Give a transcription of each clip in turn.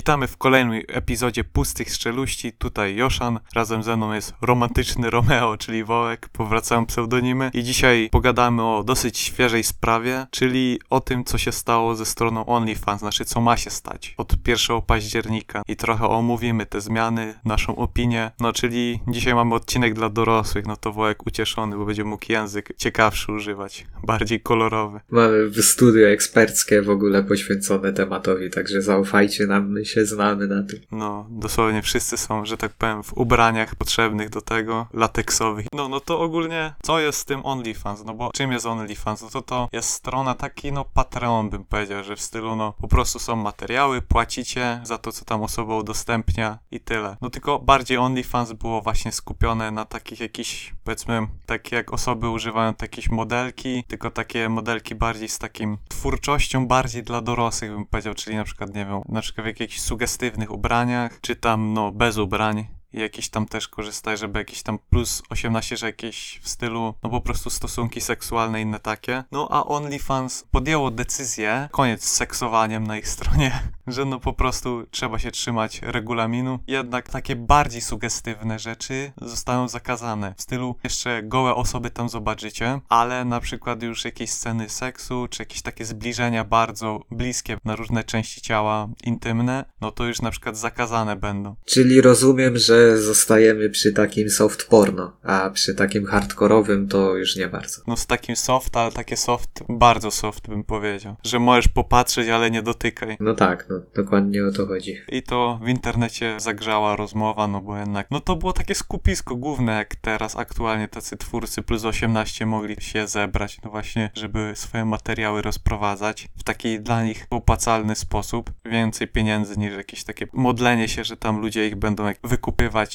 Witamy w kolejnym epizodzie Pustych Strzeluści. Tutaj Joszan, razem ze mną jest romantyczny Romeo, czyli Wołek, powracają pseudonimy. I dzisiaj pogadamy o dosyć świeżej sprawie, czyli o tym, co się stało ze stroną OnlyFans, znaczy co ma się stać od 1 października. I trochę omówimy te zmiany, naszą opinię, no czyli dzisiaj mamy odcinek dla dorosłych, no to Wołek ucieszony, bo będzie mógł język ciekawszy używać, bardziej kolorowy. Mamy studio eksperckie w ogóle poświęcone tematowi, także zaufajcie nam, się znamy na tym. No, dosłownie wszyscy są, że tak powiem, w ubraniach potrzebnych do tego, lateksowych. No, no to ogólnie, co jest z tym OnlyFans? No bo czym jest OnlyFans? No to to jest strona taki, no, Patreon bym powiedział, że w stylu, no, po prostu są materiały, płacicie za to, co tam osoba udostępnia i tyle. No tylko bardziej OnlyFans było właśnie skupione na takich jakichś, powiedzmy, takie jak osoby używają takich modelki, tylko takie modelki bardziej z takim twórczością bardziej dla dorosłych bym powiedział, czyli na przykład, nie wiem, na przykład w jakichś sugestywnych ubraniach, czy tam, no, bez ubrań i jakieś tam też korzystaj, żeby jakieś tam plus 18, że jakieś w stylu, no po prostu stosunki seksualne, inne takie. No a OnlyFans podjęło decyzję, koniec z seksowaniem na ich stronie, że no po prostu trzeba się trzymać regulaminu. Jednak takie bardziej sugestywne rzeczy zostają zakazane. W stylu jeszcze gołe osoby tam zobaczycie, ale na przykład już jakieś sceny seksu, czy jakieś takie zbliżenia bardzo bliskie na różne części ciała intymne, no to już na przykład zakazane będą. Czyli rozumiem, że zostajemy przy takim soft porno, a przy takim hardkorowym to już nie bardzo. No z takim soft, ale takie soft, bardzo soft bym powiedział. Że możesz popatrzeć, ale nie dotykaj. No tak, no dokładnie o to chodzi. I to w internecie zagrzała rozmowa, no bo jednak, no to było takie skupisko główne, jak teraz aktualnie tacy twórcy plus 18 mogli się zebrać, no właśnie, żeby swoje materiały rozprowadzać w taki dla nich opłacalny sposób. Więcej pieniędzy niż jakieś takie modlenie się, że tam ludzie ich będą jak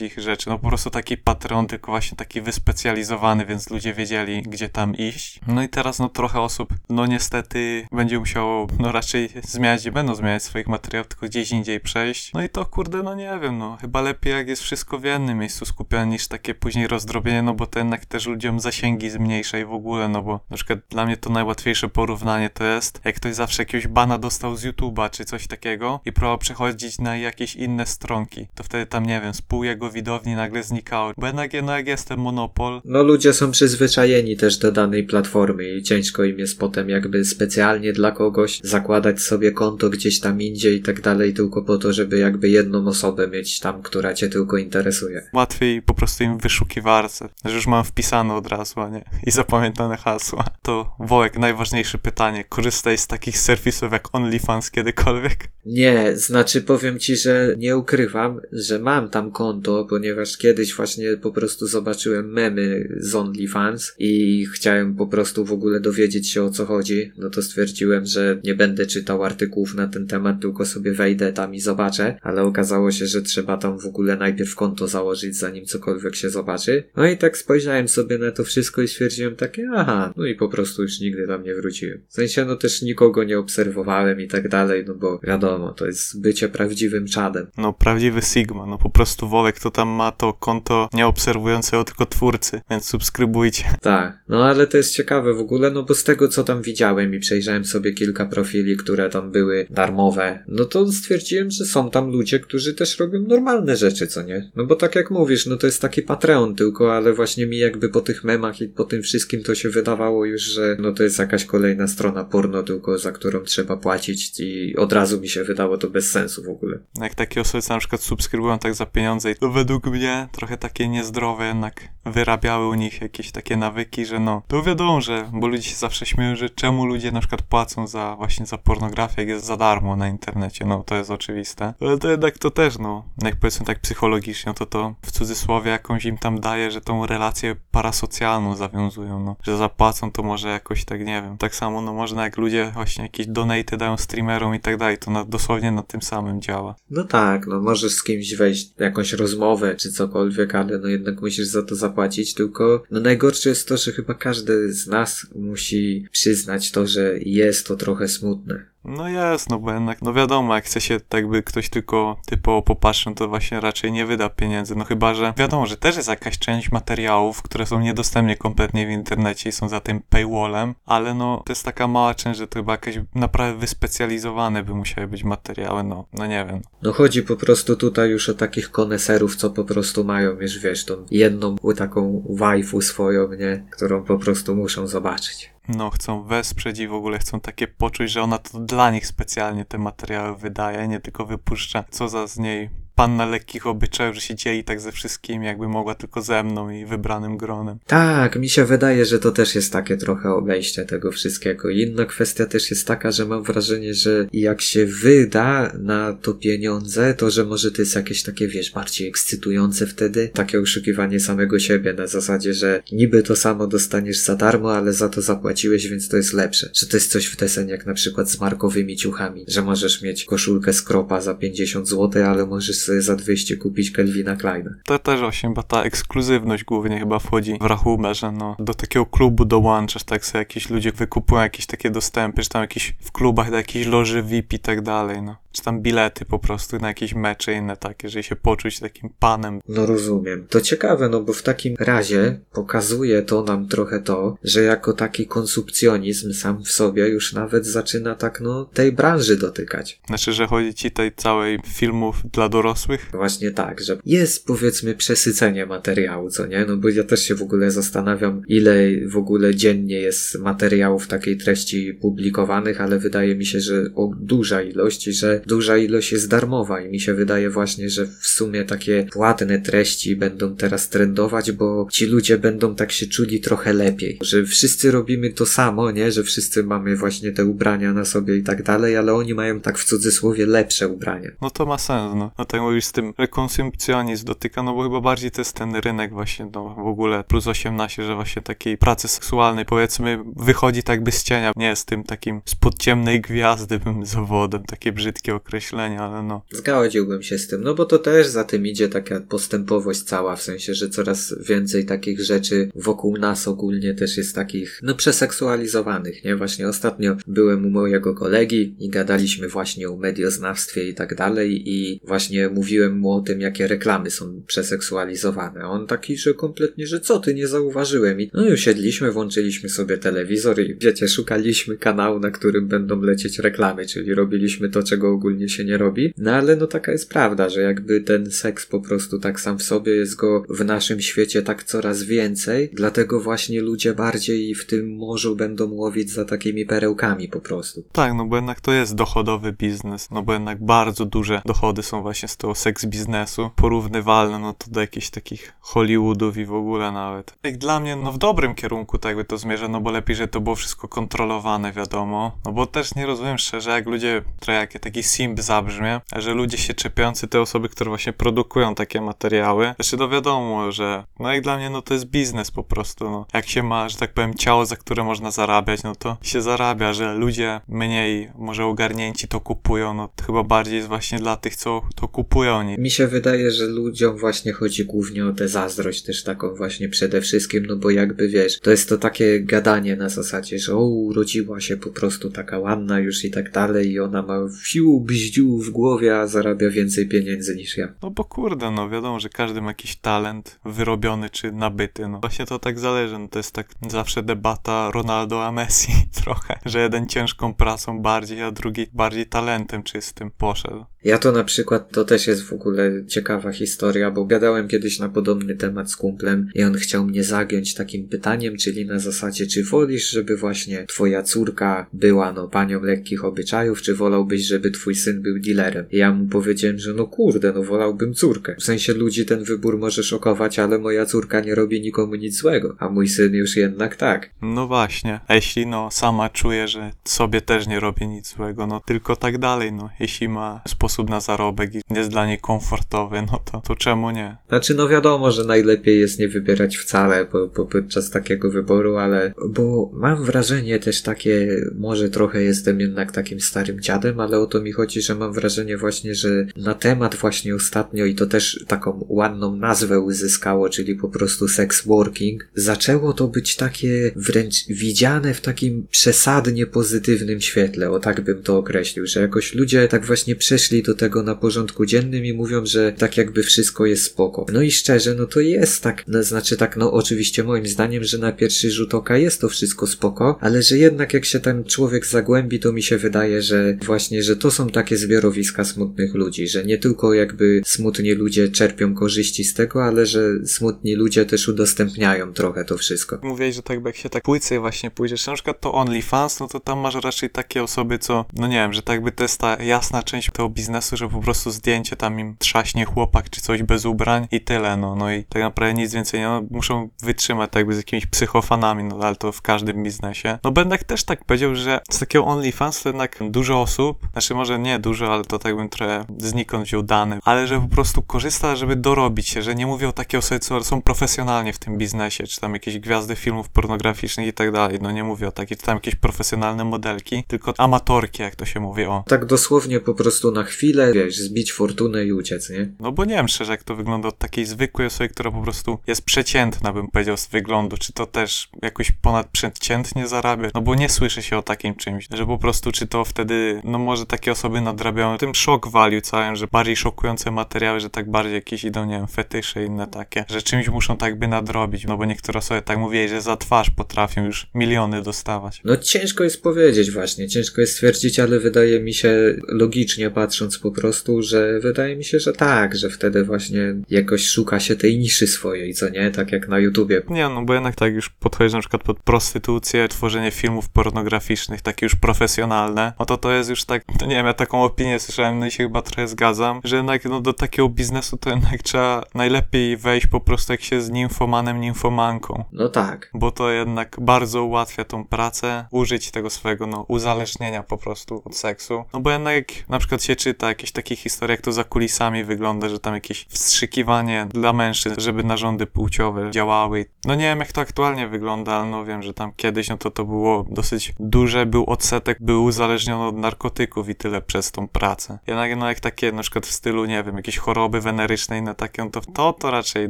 ich rzeczy. No po prostu taki patron, tylko właśnie taki wyspecjalizowany, więc ludzie wiedzieli, gdzie tam iść. No i teraz no trochę osób, no niestety będzie musiało, no raczej zmieniać, nie będą zmieniać swoich materiałów, tylko gdzieś indziej przejść. No i to kurde, no nie wiem, no chyba lepiej jak jest wszystko w jednym miejscu skupione niż takie później rozdrobienie, no bo to jednak też ludziom zasięgi zmniejsza i w ogóle, no bo na przykład dla mnie to najłatwiejsze porównanie to jest, jak ktoś zawsze jakiegoś bana dostał z YouTube'a czy coś takiego i próbował przechodzić na jakieś inne stronki, to wtedy tam, nie wiem, z pół jego widowni nagle znikało, bo jednak, no jak jestem monopol, No ludzie są przyzwyczajeni też do danej platformy i ciężko im jest potem jakby specjalnie dla kogoś zakładać sobie konto gdzieś tam indziej i tak dalej, tylko po to, żeby jakby jedną osobę mieć tam, która cię tylko interesuje. łatwiej po prostu im wyszukiwarce, że już mam wpisane od razu, a nie? I zapamiętane hasła. To Wołek, najważniejsze pytanie. Korzystaj z takich serwisów jak OnlyFans kiedykolwiek? Nie, znaczy powiem ci, że nie ukrywam, że mam tam konto, ponieważ kiedyś właśnie po prostu zobaczyłem memy z OnlyFans i chciałem po prostu w ogóle dowiedzieć się o co chodzi. No to stwierdziłem, że nie będę czytał artykułów na ten temat, tylko sobie wejdę tam i zobaczę, ale okazało się, że trzeba tam w ogóle najpierw konto założyć, zanim cokolwiek się zobaczy. No i tak spojrzałem sobie na to wszystko i stwierdziłem takie, aha, no i po prostu już nigdy tam nie wróciłem. W sensie, no też nikogo nie obserwowałem i tak dalej, no bo wiadomo, to jest bycie prawdziwym czadem. No, prawdziwy Sigma. No, po prostu Wołek to tam ma to konto nie obserwującego, tylko twórcy, więc subskrybujcie. Tak, no ale to jest ciekawe w ogóle, no bo z tego co tam widziałem i przejrzałem sobie kilka profili, które tam były darmowe, no to stwierdziłem, że są tam ludzie, którzy też robią normalne rzeczy, co nie? No bo tak jak mówisz, no to jest taki Patreon tylko, ale właśnie mi jakby po tych memach i po tym wszystkim to się wydawało już, że no to jest jakaś kolejna strona porno, tylko za którą trzeba płacić i od razu mi się wydało to bez sensu w ogóle. Jak takie osoby na przykład subskrybują tak za pieniądze według mnie trochę takie niezdrowe jednak wyrabiały u nich jakieś takie nawyki, że no, to wiadomo, że, bo ludzie się zawsze śmieją, że czemu ludzie na przykład płacą za właśnie za pornografię, jak jest za darmo na internecie, no to jest oczywiste. Ale to jednak to też, no, jak powiedzmy tak psychologicznie, to to w cudzysłowie jakąś im tam daje, że tą relację parasocjalną zawiązują, no, że zapłacą to może jakoś tak, nie wiem, tak samo, no można jak ludzie właśnie jakieś donaty dają streamerom i tak dalej, to na, dosłownie na tym samym działa. No tak, no możesz z kimś wejść jakąś rozmowę czy cokolwiek, ale no jednak musisz za to zapłacić, tylko no najgorsze jest to, że chyba każdy z nas musi przyznać to, że jest to trochę smutne. No jest, no bo jednak, no wiadomo, jak chce się tak by ktoś tylko typowo popatrzył, to właśnie raczej nie wyda pieniędzy, no chyba, że wiadomo, że też jest jakaś część materiałów, które są niedostępne kompletnie w internecie i są za tym paywallem, ale no to jest taka mała część, że to chyba jakieś naprawdę wyspecjalizowane by musiały być materiały, no, no nie wiem. No chodzi po prostu tutaj już o takich koneserów, co po prostu mają już, wiesz, tą jedną taką waifu swoją, nie? Którą po prostu muszą zobaczyć. No, chcą wesprzeć i w ogóle chcą takie poczuć, że ona to dla nich specjalnie te materiały wydaje, nie tylko wypuszcza, co za z niej panna lekkich obyczajów, że się dzieli tak ze wszystkimi, jakby mogła tylko ze mną i wybranym gronem. Tak, mi się wydaje, że to też jest takie trochę obejście tego wszystkiego. Inna kwestia też jest taka, że mam wrażenie, że jak się wyda na to pieniądze, to że może to jest jakieś takie, wiesz, bardziej ekscytujące wtedy, takie oszukiwanie samego siebie na zasadzie, że niby to samo dostaniesz za darmo, ale za to zapłaciłeś, więc to jest lepsze. Że to jest coś w deseń jak na przykład z markowymi ciuchami, że możesz mieć koszulkę z kropa za 50 zł, ale możesz za 200 kupić Kelvina Kleina. To też właśnie, bo ta ekskluzywność głównie chyba wchodzi w rachubę, że no do takiego klubu dołączasz, tak sobie jakieś ludzie wykupują jakieś takie dostępy, czy tam jakieś w klubach do jakiejś loży VIP i tak dalej, no. Czy tam bilety po prostu na jakieś mecze inne takie, żeby się poczuć takim panem. No rozumiem. To ciekawe, no bo w takim razie pokazuje to nam trochę to, że jako taki konsumpcjonizm sam w sobie już nawet zaczyna tak, no, tej branży dotykać. Znaczy, że chodzi ci tej całej filmów dla dorosłych? Właśnie tak, że jest powiedzmy przesycenie materiału, co nie? No bo ja też się w ogóle zastanawiam, ile w ogóle dziennie jest materiałów takiej treści publikowanych, ale wydaje mi się, że o duża ilość że duża ilość jest darmowa i mi się wydaje właśnie, że w sumie takie płatne treści będą teraz trendować, bo ci ludzie będą tak się czuli trochę lepiej, że wszyscy robimy to samo, nie? Że wszyscy mamy właśnie te ubrania na sobie i tak dalej, ale oni mają tak w cudzysłowie lepsze ubrania. No to ma sens, no. No tak mówisz z tym, że konsumpcjonizm dotyka, no bo chyba bardziej to jest ten rynek właśnie, no w ogóle plus 18, że właśnie takiej pracy seksualnej powiedzmy wychodzi tak by z cienia, nie jest tym takim spod ciemnej gwiazdy bym zawodem, takie brzydkie określenie, ale no. Zgodziłbym się z tym, no bo to też za tym idzie taka postępowość cała, w sensie, że coraz więcej takich rzeczy wokół nas ogólnie też jest takich, no przeseksualizowanych, nie? Właśnie ostatnio byłem u mojego kolegi i gadaliśmy właśnie o medioznawstwie i tak dalej i właśnie mówiłem mu o tym, jakie reklamy są przeseksualizowane. A on taki, że kompletnie, że co ty, nie zauważyłem. I no i usiedliśmy, włączyliśmy sobie telewizor i wiecie, szukaliśmy kanału, na którym będą lecieć reklamy, czyli robiliśmy to, czego ogólnie się nie robi. No ale no taka jest prawda, że jakby ten seks po prostu tak sam w sobie jest go w naszym świecie tak coraz więcej, dlatego właśnie ludzie bardziej w tym morzu będą łowić za takimi perełkami po prostu. Tak, no bo jednak to jest dochodowy biznes, no bo jednak bardzo duże dochody są właśnie z tego seks biznesu, porównywalne no to do jakichś takich Hollywoodów i w ogóle nawet. Jak dla mnie, no w dobrym kierunku tak by to zmierza, no bo lepiej, że to było wszystko kontrolowane, wiadomo, no bo też nie rozumiem szczerze, jak ludzie, trochę jak taki simp zabrzmie, że ludzie się czepiający te osoby, które właśnie produkują takie materiały, znaczy to wiadomo, że no jak dla mnie, no to jest biznes po prostu, no. Jak się ma, że tak powiem, ciało, za które można zarabiać, no to się zarabia, że ludzie mniej może ogarnięci to kupują, no to chyba bardziej jest właśnie dla tych, co to kupują. Nie? Mi się wydaje, że ludziom właśnie chodzi głównie o tę zazdrość też taką właśnie przede wszystkim, no bo jakby wiesz, to jest to takie gadanie na zasadzie, że o, urodziła się po prostu taka ładna już i tak dalej i ona ma fiu, bździu w głowie, a zarabia więcej pieniędzy niż ja. No bo kurde, no wiadomo, że każdy ma jakiś talent wyrobiony czy nabyty, no. Właśnie to tak zależy, no to jest tak zawsze debata Ronaldo a Messi trochę, że jeden ciężką pracą bardziej, a drugi bardziej talentem czystym poszedł. Ja to na przykład, to też jest w ogóle ciekawa historia, bo gadałem kiedyś na podobny temat z kumplem i on chciał mnie zagiąć takim pytaniem, czyli na zasadzie, czy wolisz, żeby właśnie twoja córka była, no, panią lekkich obyczajów, czy wolałbyś, żeby twój syn był dealerem? I ja mu powiedziałem, że no kurde, no wolałbym córkę. W sensie ludzi ten wybór może szokować, ale moja córka nie robi nikomu nic złego, a mój syn już jednak tak. No właśnie, a jeśli no sama czuje, że sobie też nie robi nic złego, no tylko tak dalej, no jeśli ma sposób sposób na zarobek i jest dla niej komfortowy, no to, to czemu nie? Znaczy, no wiadomo, że najlepiej jest nie wybierać wcale po, po, podczas takiego wyboru, ale bo mam wrażenie też takie, może trochę jestem jednak takim starym dziadem, ale o to mi chodzi, że mam wrażenie właśnie, że na temat właśnie ostatnio i to też taką ładną nazwę uzyskało, czyli po prostu sex working, zaczęło to być takie wręcz widziane w takim przesadnie pozytywnym świetle, o tak bym to określił, że jakoś ludzie tak właśnie przeszli do tego na porządku dziennym i mówią, że tak jakby wszystko jest spoko. No i szczerze, no to jest tak, no, znaczy tak, no oczywiście moim zdaniem, że na pierwszy rzut oka jest to wszystko spoko, ale że jednak jak się ten człowiek zagłębi, to mi się wydaje, że właśnie, że to są takie zbiorowiska smutnych ludzi, że nie tylko jakby smutni ludzie czerpią korzyści z tego, ale że smutni ludzie też udostępniają trochę to wszystko. Mówiłeś, że tak jak się tak płycej właśnie pójdziesz, na przykład to OnlyFans, no to tam masz raczej takie osoby, co, no nie wiem, że tak by to jest ta jasna część tego biznesu, że po prostu zdjęcie tam im trzaśnie chłopak czy coś bez ubrań i tyle, no, no i tak naprawdę nic więcej, nie, no, muszą wytrzymać tak jakby z jakimiś psychofanami, no ale to w każdym biznesie. No Bendek też tak powiedział, że z takiego OnlyFans to jednak dużo osób, znaczy może nie dużo, ale to tak bym trochę znikąd wziął dane, ale że po prostu korzysta, żeby dorobić się, że nie mówią takie osoby, co są profesjonalnie w tym biznesie, czy tam jakieś gwiazdy filmów pornograficznych i tak dalej, no nie mówię o takich, czy tam jakieś profesjonalne modelki, tylko amatorki, jak to się mówi, o. Tak dosłownie po prostu na chwilę, wiesz, zbić fortunę i uciec, nie? No bo nie wiem szczerze, jak to wygląda od takiej zwykłej osoby, która po prostu jest przeciętna, bym powiedział, z wyglądu, czy to też jakoś ponadprzeciętnie zarabia, no bo nie słyszy się o takim czymś, że po prostu czy to wtedy, no może takie osoby nadrabiają tym szok value całym, że bardziej szokujące materiały, że tak bardziej jakieś idą, nie wiem, fetysze i inne takie, że czymś muszą tak by nadrobić, no bo niektóre osoby tak mówili, że za twarz potrafią już miliony dostawać. No ciężko jest powiedzieć właśnie, ciężko jest stwierdzić, ale wydaje mi się, logicznie patrząc po prostu, że wydaje mi się, że tak, że wtedy właśnie jakoś szuka się tej niszy swojej, co nie? Tak jak na YouTubie. Nie, no bo jednak tak już podchodzisz na przykład pod prostytucję, tworzenie filmów pornograficznych, takie już profesjonalne, no to to jest już tak, to nie wiem, ja taką opinię słyszałem, no i się chyba trochę zgadzam, że jednak no, do takiego biznesu to jednak trzeba najlepiej wejść po prostu jak się z nimfomanem, nimfomanką. No tak. Bo to jednak bardzo ułatwia tą pracę, użyć tego swojego, no, uzależnienia po prostu od seksu. No bo jednak jak na przykład się czyta jakieś takie historie, jak to za kulisami wygląda, że tam jakieś wstrzykiwanie dla mężczyzn, żeby narządy płciowe działały. No nie wiem jak to aktualnie wygląda, ale no wiem, że tam kiedyś no to to było dosyć duże, był odsetek, był uzależniony od narkotyków i tyle przez tą pracę. Jednak no jak takie na przykład w stylu, nie wiem, jakieś choroby weneryczne i na takie, no to to, to raczej,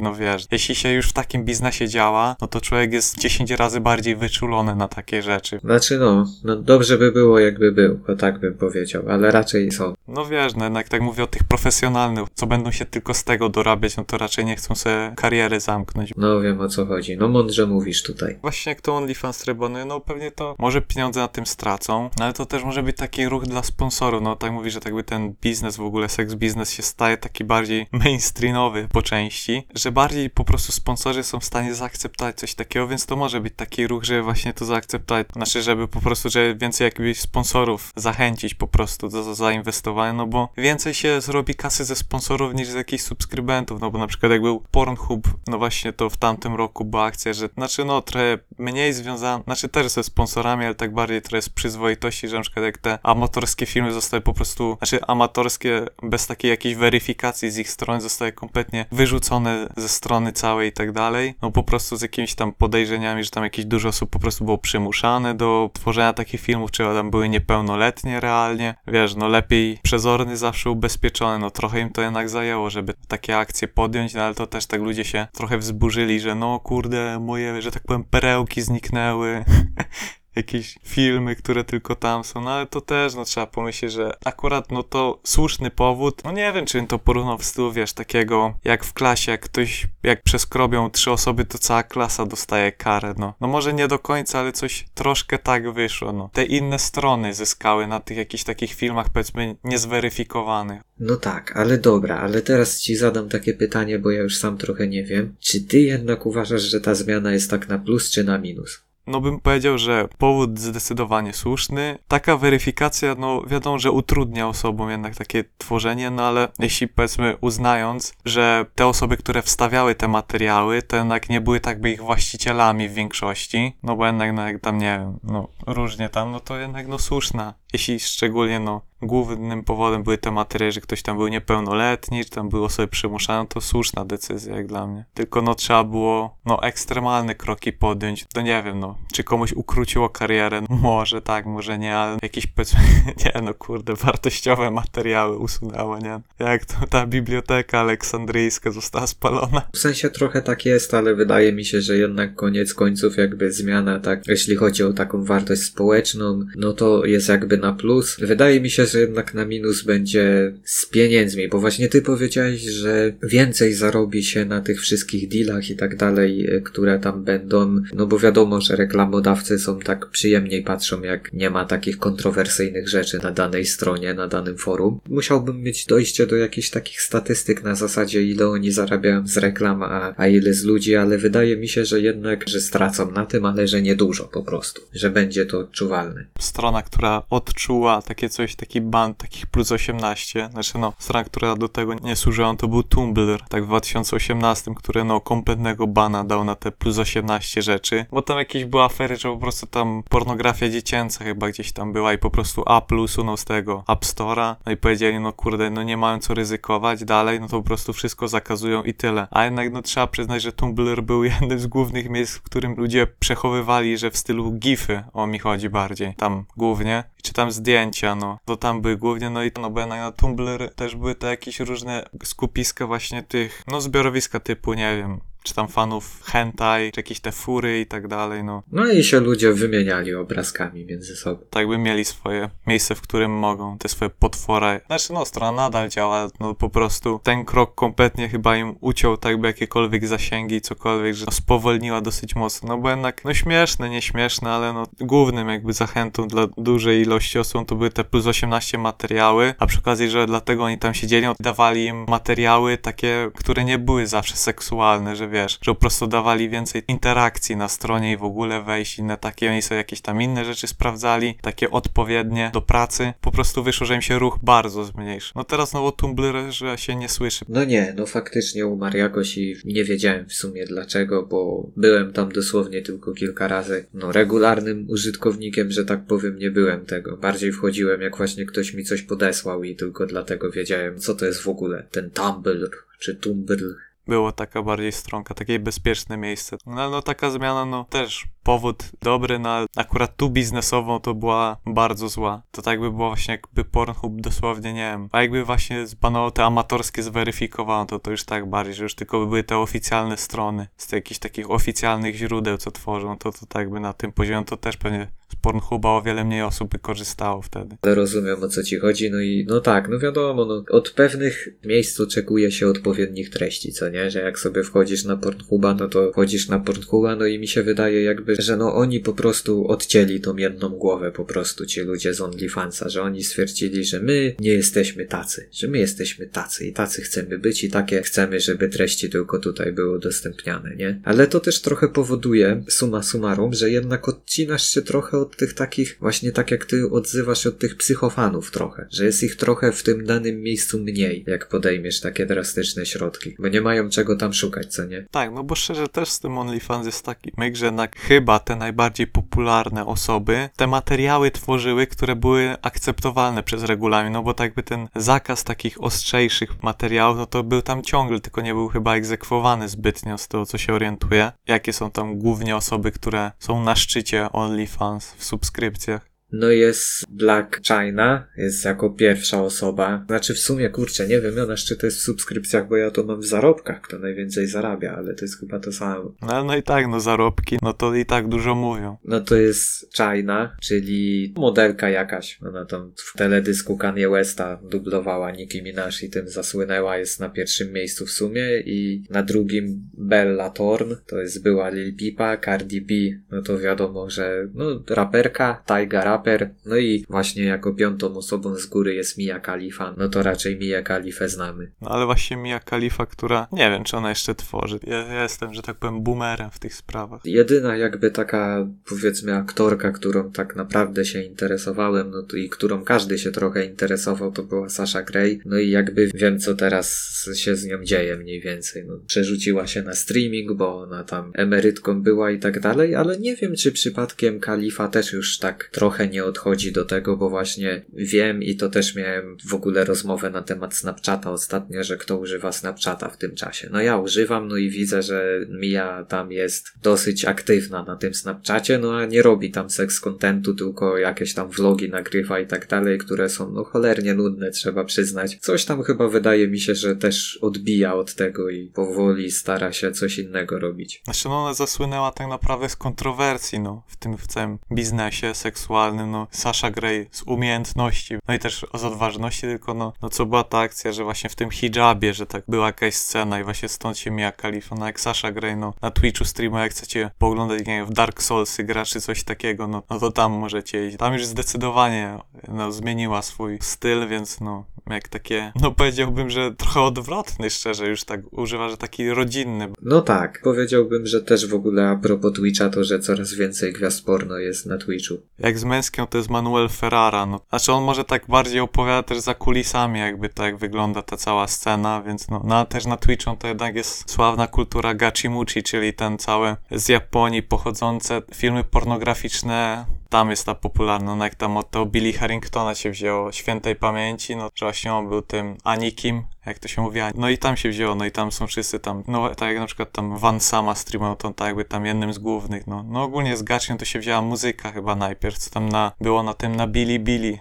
no wiesz, jeśli się już w takim biznesie działa, no to człowiek jest 10 razy bardziej wyczulony na takie rzeczy. Znaczy no, no dobrze by było jakby był, bo tak bym powiedział, ale raczej są. No wiesz, no jednak tak mówię o tych profesjonalnych, co będą się tylko z tego dorabiać, no to raczej nie chcą sobie kariery zamknąć. No wiem o co chodzi. No mądrze mówisz tutaj. Właśnie jak to OnlyFans trybony, no pewnie to może pieniądze na tym stracą, no ale to też może być taki ruch dla sponsorów, no tak mówi, że tak by ten biznes w ogóle, seks biznes się staje taki bardziej mainstreamowy po części, że bardziej po prostu sponsorzy są w stanie zaakceptować coś takiego, więc to może być taki ruch, żeby właśnie to zaakceptować, znaczy żeby po prostu, żeby więcej jakby sponsorów zachęcić po prostu do zainwestowania, no bo więcej się zrobi kasy ze sponsorów niż z jakichś subskrybentów, no bo na przykład jak był Pornhub, no właśnie to w tamtym roku była akcja, że znaczy no trochę mniej związana, znaczy też ze sponsorami, ale tak bardziej trochę z przyzwoitości, że na przykład jak te amatorskie filmy zostały po prostu, znaczy amatorskie bez takiej jakiejś weryfikacji z ich strony zostały kompletnie wyrzucone ze strony całej i tak dalej, no po prostu z jakimiś tam podejrzeniami, że tam jakieś dużo osób po prostu było przymuszane do tworzenia takich filmów, czy tam były niepełnoletnie realnie, wiesz, no lepiej przezorny zawsze ubezpieczony, no trochę im to jednak zajęło, żeby takie akcje podjąć, no ale to też tak ludzie się trochę wzburzyli, że no kurde, moje, że tak powiem, perełki zniknęły. jakieś filmy, które tylko tam są, no ale to też, no trzeba pomyśleć, że akurat, no to słuszny powód, no nie wiem, czy bym to porównał w stylu, wiesz, takiego, jak w klasie, jak ktoś, jak przeskrobią trzy osoby, to cała klasa dostaje karę, no. No może nie do końca, ale coś troszkę tak wyszło, no. Te inne strony zyskały na tych jakichś takich filmach, powiedzmy, niezweryfikowanych. No tak, ale dobra, ale teraz ci zadam takie pytanie, bo ja już sam trochę nie wiem. Czy ty jednak uważasz, że ta zmiana jest tak na plus czy na minus? No bym powiedział, że powód zdecydowanie słuszny. Taka weryfikacja, no wiadomo, że utrudnia osobom jednak takie tworzenie, no ale jeśli powiedzmy uznając, że te osoby, które wstawiały te materiały, to jednak nie były tak by ich właścicielami w większości, no bo jednak, no jak tam nie wiem, no różnie tam, no to jednak no słuszna jeśli szczególnie, no, głównym powodem były te materiały, że ktoś tam był niepełnoletni, czy tam były osoby przymuszane, to słuszna decyzja, jak dla mnie. Tylko, no, trzeba było, no, ekstremalne kroki podjąć. To nie wiem, no, czy komuś ukróciło karierę? Może tak, może nie, ale jakieś, powiedzmy, nie, no, kurde, wartościowe materiały usunęło, nie? Jak to ta biblioteka aleksandryjska została spalona. W sensie trochę tak jest, ale wydaje mi się, że jednak koniec końców jakby zmiana, tak, jeśli chodzi o taką wartość społeczną, no to jest jakby na plus. Wydaje mi się, że jednak na minus będzie z pieniędzmi, bo właśnie ty powiedziałeś, że więcej zarobi się na tych wszystkich dealach i tak dalej, e, które tam będą, no bo wiadomo, że reklamodawcy są tak przyjemniej patrzą, jak nie ma takich kontrowersyjnych rzeczy na danej stronie, na danym forum. Musiałbym mieć dojście do jakichś takich statystyk na zasadzie, ile oni zarabiają z reklam, a, a ile z ludzi, ale wydaje mi się, że jednak, że stracą na tym, ale że niedużo po prostu, że będzie to odczuwalne. Strona, która odczuła takie coś, taki ban takich plus 18, znaczy no, strona, która do tego nie służyła, to był Tumblr, tak w 2018, który no, kompletnego bana dał na te plus 18 rzeczy, bo tam jakieś były afery, że po prostu tam pornografia dziecięca chyba gdzieś tam była i po prostu Apple usunął z tego App Store'a, no i powiedzieli, no kurde, no nie mają co ryzykować dalej, no to po prostu wszystko zakazują i tyle. A jednak no trzeba przyznać, że Tumblr był jednym z głównych miejsc, w którym ludzie przechowywali, że w stylu gify, o mi chodzi bardziej, tam głównie, czy tam zdjęcia, no, to tam były głównie, no i no bo na Tumblr też były te jakieś różne skupiska właśnie tych, no zbiorowiska typu, nie wiem, czy tam fanów hentai, czy jakieś te fury i tak dalej, no. No i się ludzie wymieniali obrazkami między sobą. Tak by mieli swoje miejsce, w którym mogą, te swoje potwory. Znaczy, no, strona nadal działa, no po prostu ten krok kompletnie chyba im uciął tak by jakiekolwiek zasięgi, cokolwiek, że no, spowolniła dosyć mocno, no bo jednak, no śmieszne, nieśmieszne, ale no głównym jakby zachętą dla dużej ilości osób to były te plus 18 materiały, a przy okazji, że dlatego oni tam siedzieli, dawali im materiały takie, które nie były zawsze seksualne, że wiesz, że po prostu dawali więcej interakcji na stronie i w ogóle wejść inne takie miejsca, jakieś tam inne rzeczy sprawdzali, takie odpowiednie do pracy. Po prostu wyszło, że im się ruch bardzo zmniejszył. No teraz no o Tumblrze się nie słyszy. No nie, no faktycznie umarł jakoś i nie wiedziałem w sumie dlaczego, bo byłem tam dosłownie tylko kilka razy. No regularnym użytkownikiem, że tak powiem, nie byłem tego. Bardziej wchodziłem, jak właśnie ktoś mi coś podesłał i tylko dlatego wiedziałem, co to jest w ogóle ten Tumblr czy Tumblr. Było taka bardziej stronka, takie bezpieczne miejsce. No, no taka zmiana, no też powód dobry, ale akurat tu biznesową to była bardzo zła. To tak by było właśnie jakby Pornhub dosłownie, nie wiem, a jakby właśnie zbanowało te amatorskie zweryfikowano, to to już tak bardziej, że już tylko by były te oficjalne strony z jakichś takich oficjalnych źródeł, co tworzą, to to tak by na tym poziomie to też pewnie z Pornhuba o wiele mniej osób by korzystało wtedy. Rozumiem o co ci chodzi, no i no tak, no wiadomo, no od pewnych miejsc oczekuje się odpowiednich treści, co nie? Że jak sobie wchodzisz na Pornhuba, no to wchodzisz na Pornhuba, no i mi się wydaje jakby, że no oni po prostu odcięli tą jedną głowę, po prostu ci ludzie z OnlyFansa, że oni stwierdzili, że my nie jesteśmy tacy, że my jesteśmy tacy i tacy chcemy być i takie chcemy, żeby treści tylko tutaj były udostępniane, nie? Ale to też trochę powoduje, suma summarum, że jednak odcinasz się trochę od tych takich, właśnie tak jak ty odzywasz od tych psychofanów trochę, że jest ich trochę w tym danym miejscu mniej, jak podejmiesz takie drastyczne środki, bo nie mają czego tam szukać, co nie? Tak, no bo szczerze też z tym OnlyFans jest taki myk, że jednak chyba te najbardziej popularne osoby te materiały tworzyły, które były akceptowalne przez regulamin, no bo tak by ten zakaz takich ostrzejszych materiałów, no to był tam ciągle, tylko nie był chyba egzekwowany zbytnio z tego, co się orientuje. Jakie są tam głównie osoby, które są na szczycie OnlyFans w subskrypcjach? No jest Black China, jest jako pierwsza osoba. Znaczy w sumie, kurczę, nie wiem, ona czy to jest w subskrypcjach, bo ja to mam w zarobkach, kto najwięcej zarabia, ale to jest chyba to samo. No, no i tak, no zarobki, no to i tak dużo mówią. No to jest China, czyli modelka jakaś. Ona tam w teledysku Kanye Westa dublowała Nicki Minaj i tym zasłynęła, jest na pierwszym miejscu w sumie i na drugim Bella Thorne, to jest była Lil Peepa, Cardi B, no to wiadomo, że no raperka, Tyga raper, no i właśnie jako piątą osobą z góry jest Mia Khalifa, no to raczej Mia Khalifę znamy. No ale właśnie Mia Khalifa, która nie wiem, czy ona jeszcze tworzy. Ja, ja jestem, że tak powiem, boomerem w tych sprawach. Jedyna jakby taka, powiedzmy, aktorka, którą tak naprawdę się interesowałem, no i którą każdy się trochę interesował, to była Sasha Grey. No i jakby wiem, co teraz się z nią dzieje mniej więcej. No, przerzuciła się na streaming, bo ona tam emerytką była i tak dalej, ale nie wiem, czy przypadkiem Khalifa też już tak trochę nie odchodzi do tego, bo właśnie wiem i to też miałem w ogóle rozmowę na temat Snapchata ostatnio, że kto używa Snapchata w tym czasie. No ja używam, no i widzę, że Mia tam jest dosyć aktywna na tym Snapchacie, no a nie robi tam seks contentu, tylko jakieś tam vlogi nagrywa i tak dalej, które są no cholernie nudne, trzeba przyznać. Coś tam chyba wydaje mi się, że też odbija od tego i powoli stara się coś innego robić. Znaczy, no ona zasłynęła tak naprawdę z kontrowersji, no, w tym w całym biznesie seksualnym, no, Sasha Grey z umiejętności, no i też z odważności, tylko no, no co była ta akcja, że właśnie w tym hijabie, że tak była jakaś scena i właśnie stąd się Mia Khalifa, no jak Sasha Grey, no, na Twitchu streamuje, jak chcecie pooglądać, nie wiem, w Dark Soulsy gra czy coś takiego, no, no to tam możecie iść. Tam już zdecydowanie, no, zmieniła swój styl, więc no, jak takie, no powiedziałbym, że trochę odwrotny, szczerze, już tak używa, że taki rodzinny. No tak, powiedziałbym, że też w ogóle a propos Twitcha to, że coraz więcej gwiazd porno jest na Twitchu. Jak z męską to jest Manuel Ferrara, no. Znaczy on może tak bardziej opowiada też za kulisami, jakby to jak wygląda ta cała scena, więc no, no a też na Twitchu to jednak jest sławna kultura gachimuchi, czyli ten cały z Japonii pochodzące filmy pornograficzne, tam jest ta popularna, no jak tam od tego Billy Harringtona się wzięło, świętej pamięci, no właśnie on był tym Anikim, jak to się mówi, no i tam się wzięło, no i tam są wszyscy tam, no tak jak na przykład tam Van Sama streamował, to tak jakby tam jednym z głównych, no. No ogólnie z Gaczkiem to się wzięła muzyka chyba najpierw, co tam na, było na tym na. Billy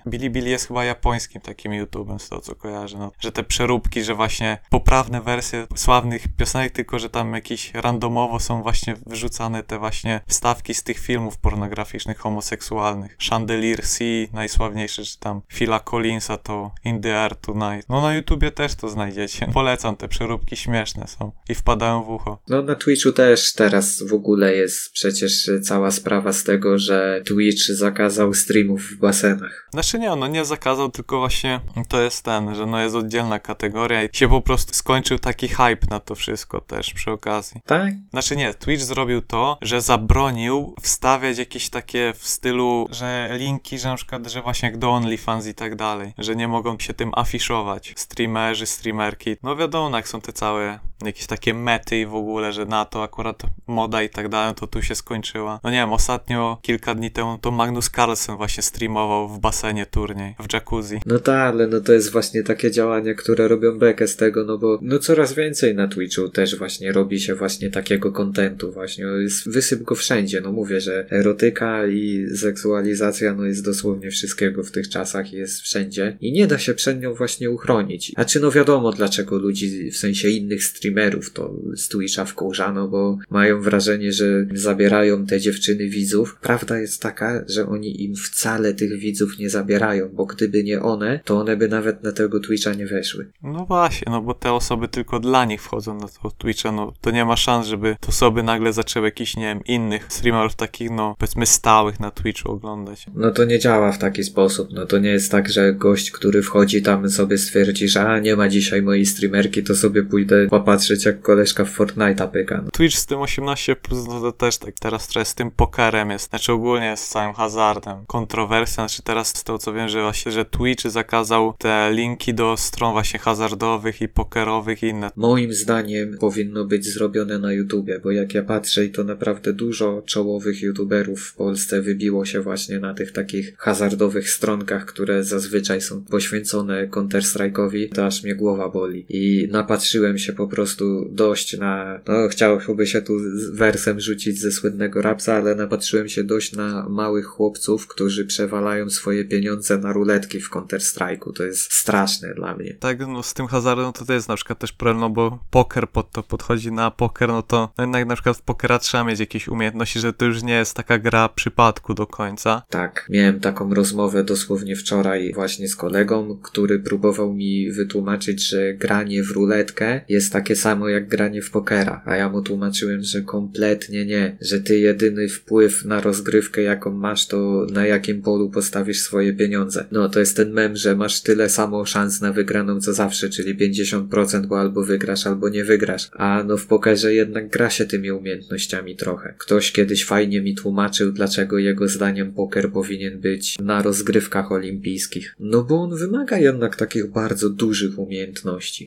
Billy jest chyba japońskim takim YouTubem, z tego co kojarzę, no. Że te przeróbki, że właśnie poprawne wersje sławnych piosenek, tylko że tam jakieś randomowo są właśnie wyrzucane te właśnie wstawki z tych filmów pornograficznych, homoseksualnych. Chandelier Sea, najsławniejszy, czy tam Phila Collinsa to In the Air Tonight. No na YouTubie też to znajdziecie. Polecam, te przeróbki śmieszne są i wpadają w ucho. No na Twitchu też teraz w ogóle jest przecież cała sprawa z tego, że Twitch zakazał streamów w basenach. Znaczy nie, no nie zakazał, tylko właśnie to jest ten, że no jest oddzielna kategoria i się po prostu skończył taki hype na to wszystko też przy okazji. Tak? Znaczy nie, Twitch zrobił to, że zabronił wstawiać jakieś takie w stylu, że linki, że na przykład, że właśnie jak do OnlyFans i tak dalej, że nie mogą się tym afiszować. Streamerzy, streamerki, no wiadomo, jak są te całe jakieś takie mety i w ogóle, że na to akurat moda i tak dalej, to tu się skończyła. No nie wiem, ostatnio, kilka dni temu, to Magnus Carlsen właśnie streamował w basenie turniej, w jacuzzi. No tak, ale no to jest właśnie takie działania, które robią bekę z tego, no bo no coraz więcej na Twitchu też właśnie robi się właśnie takiego kontentu właśnie, jest wysyp go wszędzie, no mówię, że erotyka i seksualizacja no jest dosłownie wszystkiego w tych czasach jest wszędzie i nie da się przed nią właśnie uchronić. A czy no wiadomo dlaczego ludzi, w sensie innych streamerów to z Twitcha wkurzano, bo mają wrażenie, że zabierają te dziewczyny widzów. Prawda jest taka, że oni im wcale tych widzów nie zabierają, bo gdyby nie one, to one by nawet na tego Twitcha nie weszły. No właśnie, no bo te osoby tylko dla nich wchodzą na to Twitcha, no to nie ma szans, żeby te osoby nagle zaczęły jakichś, nie wiem, innych streamerów takich, no powiedzmy stałych na Twitchu oglądać. No to nie działa w taki sposób. No to nie jest tak, że gość, który wchodzi tam sobie stwierdzi, że a nie ma dzisiaj mojej streamerki, to sobie pójdę popatrzeć jak koleżka w Fortnite'a pyka. No. Twitch z tym 18 plus, no to też tak teraz trochę z tym pokerem jest, znaczy ogólnie z całym hazardem. Kontrowersja, znaczy teraz z tego co wiem, że właśnie, że Twitch zakazał te linki do stron właśnie hazardowych i pokerowych i inne. Moim zdaniem powinno być zrobione na YouTubie, bo jak ja patrzę i to naprawdę dużo czołowych YouTuberów w Polsce wybiło się właśnie na tych takich hazardowych stronkach, które zazwyczaj są poświęcone Counter-Strike'owi, to aż mnie głowa boli. I napatrzyłem się po prostu dość na, no chciałby się tu wersem rzucić ze słynnego rapsa, ale napatrzyłem się dość na małych chłopców, którzy przewalają swoje pieniądze na ruletki w Counter-Strike'u. To jest straszne dla mnie. Tak, no z tym hazardem to, to jest na przykład też problem, no bo poker pod to podchodzi na poker, no to jednak na przykład w pokera trzeba mieć jakieś umiejętności, że to już nie jest taka gra przypadku do końca. Tak, miałem taką rozmowę dosłownie wczoraj właśnie z kolegą, który próbował mi wytłumaczyć, że granie w ruletkę jest takie samo jak granie w pokera, a ja mu tłumaczyłem, że kompletnie nie, że ty jedyny wpływ na rozgrywkę jaką masz to na jakim polu postawisz swoje pieniądze. No to jest ten mem, że masz tyle samo szans na wygraną co zawsze, czyli 50%, bo albo wygrasz, albo nie wygrasz. A no w pokerze jednak gra się tymi umiejętnościami trochę. Ktoś kiedyś fajnie mi tłumaczył, dlaczego jego zdaniem poker powinien być na rozgrywkach olimpijskich. No bo on wymaga jednak takich bardzo dużych umiejętności.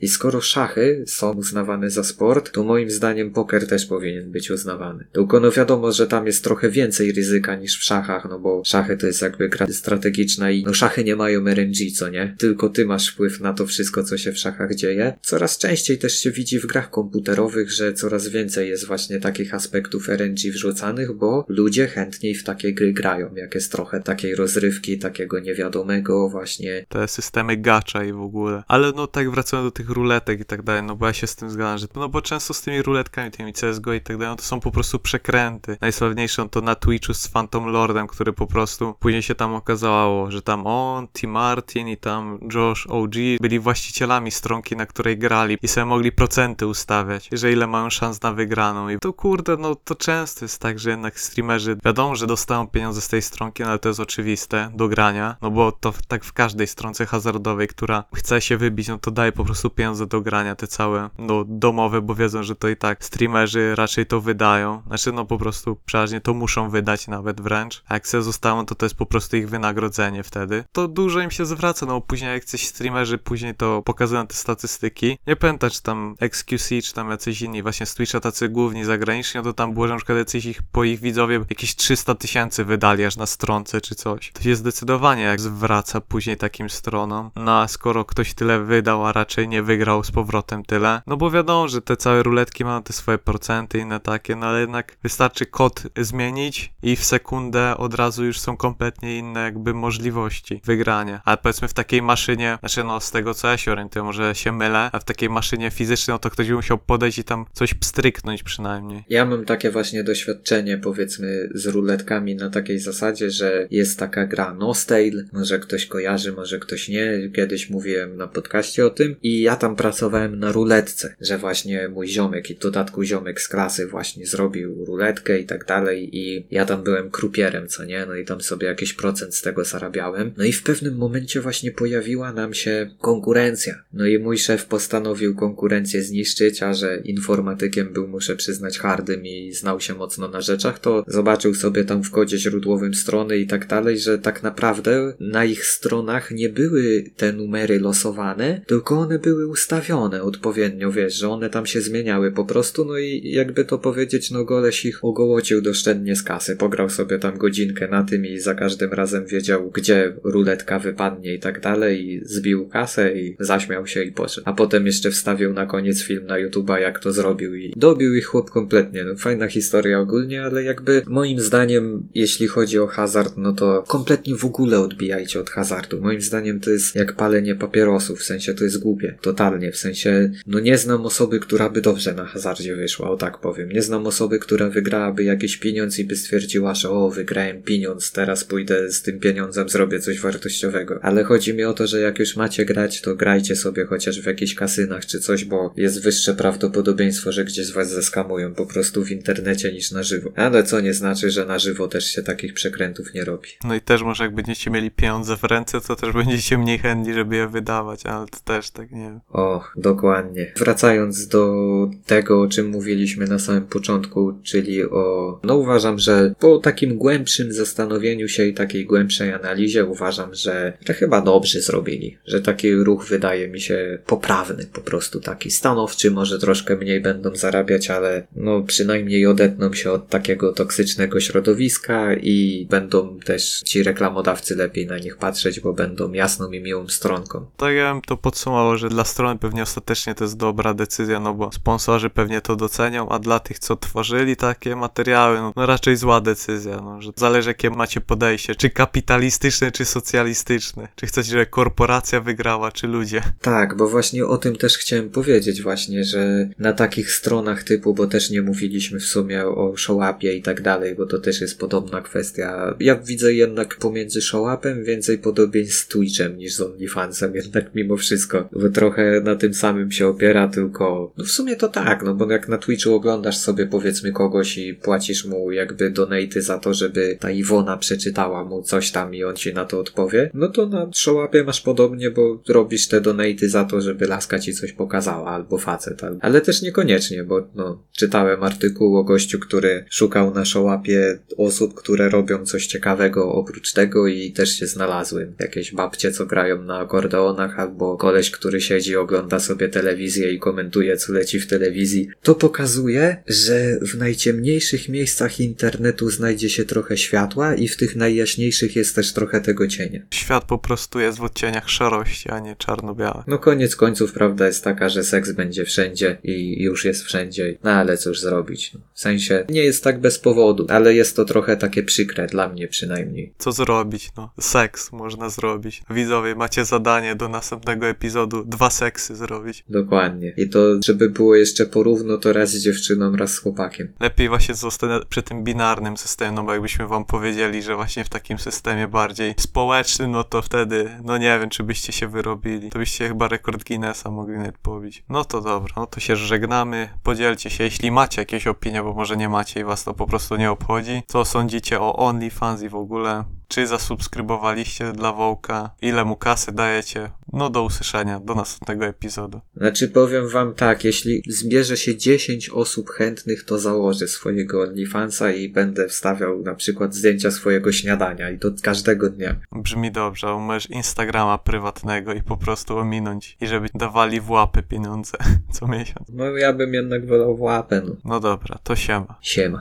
I skoro szachy są uznawane za sport, to moim zdaniem poker też powinien być uznawany. Tylko no wiadomo, że tam jest trochę więcej ryzyka niż w szachach, no bo szachy to jest jakby gra strategiczna i no szachy nie mają RNG, co nie? Tylko ty masz wpływ na to wszystko, co się w szachach dzieje. Coraz częściej też się widzi w grach komputerowych, że coraz więcej jest właśnie takich aspektów RNG wrzucanych, bo ludzie chętniej w takie gry grają, jak jest trochę takiej rozrywki, takiego niewiadomego właśnie. Te systemy gacza i w ogóle. Ale no tak wracając do tych ruletek i tak dalej, no bo ja się z tym zgadzam, że no bo często z tymi ruletkami, tymi CSGO i tak dalej, no to są po prostu przekręty. Najsławniejszą to na Twitchu z Phantom Lordem, który po prostu później się tam okazało, że tam on, T. Martin i tam Josh OG byli właścicielami stronki, na której grali i sobie mogli procenty ustawiać, że ile mają szans na wygraną. I to kurde, no to często jest tak, że jednak streamerzy wiadomo, że dostają pieniądze z tej stronki, no ale to jest oczywiste do grania, no bo to tak w każdej stronce hazardowej, która chce się wybić, no to daje po prostu pieniądze do grania, te całe, no domowe, bo wiedzą, że to i tak streamerzy raczej to wydają. Znaczy, no po prostu przeważnie to muszą wydać nawet wręcz. A jak se zostało, to to jest po prostu ich wynagrodzenie wtedy. To dużo im się zwraca, no później jak coś streamerzy później to pokazują te statystyki. Nie pamiętam, czy tam XQC, czy tam jacyś inni, właśnie z Twitcha tacy główni zagraniczni, no to tam było, że na przykład jacyś ich, po ich widzowie jakieś 300 tysięcy wydali aż na stronce, czy coś. To się zdecydowanie jak zwraca później takim stronom. No a skoro ktoś tyle wydał, raczej nie wygrał z powrotem tyle, no bo wiadomo, że te całe ruletki mają te swoje procenty i inne takie, no ale jednak wystarczy kod zmienić i w sekundę od razu już są kompletnie inne jakby możliwości wygrania. Ale powiedzmy w takiej maszynie, znaczy no z tego co ja się orientuję, może się mylę, a w takiej maszynie fizycznej, no to ktoś by musiał podejść i tam coś pstryknąć przynajmniej. Ja mam takie właśnie doświadczenie, powiedzmy, z ruletkami na takiej zasadzie, że jest taka gra Nostale, może ktoś kojarzy, może ktoś nie. Kiedyś mówiłem na podcaście o tym i ja tam pracowałem na ruletce, że właśnie mój ziomek i w dodatku ziomek z klasy właśnie zrobił ruletkę i tak dalej i ja tam byłem krupierem, co nie? No i tam sobie jakiś procent z tego zarabiałem. No i w pewnym momencie właśnie pojawiła nam się konkurencja. No i mój szef postanowił konkurencję zniszczyć, a że informatykiem był, muszę przyznać, hardym i znał się mocno na rzeczach, to zobaczył sobie tam w kodzie źródłowym strony i tak dalej, że tak naprawdę na ich stronach nie były te numery losowane, tylko one były ustawione odpowiednio, wiesz, że one tam się zmieniały po prostu, no i jakby to powiedzieć, no goleś ich ogołocił doszczędnie z kasy, pograł sobie tam godzinkę na tym i za każdym razem wiedział, gdzie ruletka wypadnie i tak dalej i zbił kasę i zaśmiał się i poszedł. A potem jeszcze wstawił na koniec film na YouTube'a, jak to zrobił i dobił ich chłop kompletnie. No, fajna historia ogólnie, ale jakby moim zdaniem, jeśli chodzi o hazard, no to kompletnie w ogóle odbijajcie od hazardu. Moim zdaniem to jest jak palenie papierosów, w sensie to jest głupie. Totalnie, w sensie, no nie znam osoby, która by dobrze na hazardzie wyszła, o tak powiem. Nie znam osoby, która wygrałaby jakiś pieniądz i by stwierdziła, że o, wygrałem pieniądz, teraz pójdę z tym pieniądzem, zrobię coś wartościowego. Ale chodzi mi o to, że jak już macie grać, to grajcie sobie chociaż w jakichś kasynach czy coś, bo jest wyższe prawdopodobieństwo, że gdzieś was zeskamują po prostu w internecie niż na żywo. Ale co nie znaczy, że na żywo też się takich przekrętów nie robi. No i też może jak będziecie mieli pieniądze w ręce, to też będziecie mniej chętni, żeby je wydawać, ale to też tak nie wiem. O, dokładnie. Wracając do tego, o czym mówiliśmy na samym początku, czyli o. No, uważam, że po takim głębszym zastanowieniu się i takiej głębszej analizie, uważam, że, że chyba dobrze zrobili. Że taki ruch wydaje mi się poprawny, po prostu taki stanowczy. Może troszkę mniej będą zarabiać, ale no, przynajmniej odetną się od takiego toksycznego środowiska i będą też ci reklamodawcy lepiej na nich patrzeć, bo będą jasną i miłą stronką. Tak ja bym to podsumował, że dla strony pewnie ostatecznie to jest dobra decyzja, no bo sponsorzy pewnie to docenią, a dla tych, co tworzyli takie materiały, no, no raczej zła decyzja, no, że zależy jakie macie podejście, czy kapitalistyczne, czy socjalistyczne, czy chcecie, żeby korporacja wygrała, czy ludzie. Tak, bo właśnie o tym też chciałem powiedzieć właśnie, że na takich stronach typu, bo też nie mówiliśmy w sumie o showupie i tak dalej, bo to też jest podobna kwestia. Ja widzę jednak pomiędzy showupem więcej podobieństw z Twitchem niż z OnlyFansem, jednak mimo wszystko, trochę na tym samym się opiera, tylko no w sumie to tak, no bo jak na Twitchu oglądasz sobie powiedzmy kogoś i płacisz mu jakby donaty za to, żeby ta Iwona przeczytała mu coś tam i on ci na to odpowie, no to na showupie masz podobnie, bo robisz te donaty za to, żeby laska ci coś pokazała, albo facet, ale też niekoniecznie, bo no, czytałem artykuł o gościu, który szukał na showupie osób, które robią coś ciekawego oprócz tego i też się znalazły. Jakieś babcie, co grają na akordeonach, albo koleś, który siedzi, ogląda sobie telewizję i komentuje, co leci w telewizji. To pokazuje, że w najciemniejszych miejscach internetu znajdzie się trochę światła i w tych najjaśniejszych jest też trochę tego cienia. Świat po prostu jest w odcieniach szarości, a nie czarno-białe. No koniec końców prawda jest taka, że seks będzie wszędzie i już jest wszędzie. No ale cóż zrobić. No, w sensie nie jest tak bez powodu, ale jest to trochę takie przykre dla mnie przynajmniej. Co zrobić? No, seks można zrobić. Widzowie, macie zadanie do następnego epizodu dwa seksy zrobić. Dokładnie. I to, żeby było jeszcze porówno, to raz z dziewczyną, raz z chłopakiem. Lepiej właśnie zostanę przy tym binarnym systemie, no bo jakbyśmy wam powiedzieli, że właśnie w takim systemie bardziej społecznym, no to wtedy, no nie wiem, czy byście się wyrobili. To byście chyba rekord Guinnessa mogli nawet pobić. No to dobra, no to się żegnamy. Podzielcie się, jeśli macie jakieś opinie, bo może nie macie i was to po prostu nie obchodzi. Co sądzicie o OnlyFans i w ogóle? Czy zasubskrybowaliście dla Wołka? Ile mu kasy dajecie? No do usłyszenia, do następnego epizodu. Znaczy powiem wam tak, jeśli zbierze się 10 osób chętnych, to założę swojego OnlyFansa i będę wstawiał na przykład zdjęcia swojego śniadania i to każdego dnia. Brzmi dobrze, a umiesz Instagrama prywatnego i po prostu ominąć i żeby dawali w łapy pieniądze co miesiąc. No ja bym jednak wolał w łapę, no. No dobra, to siema. Siema.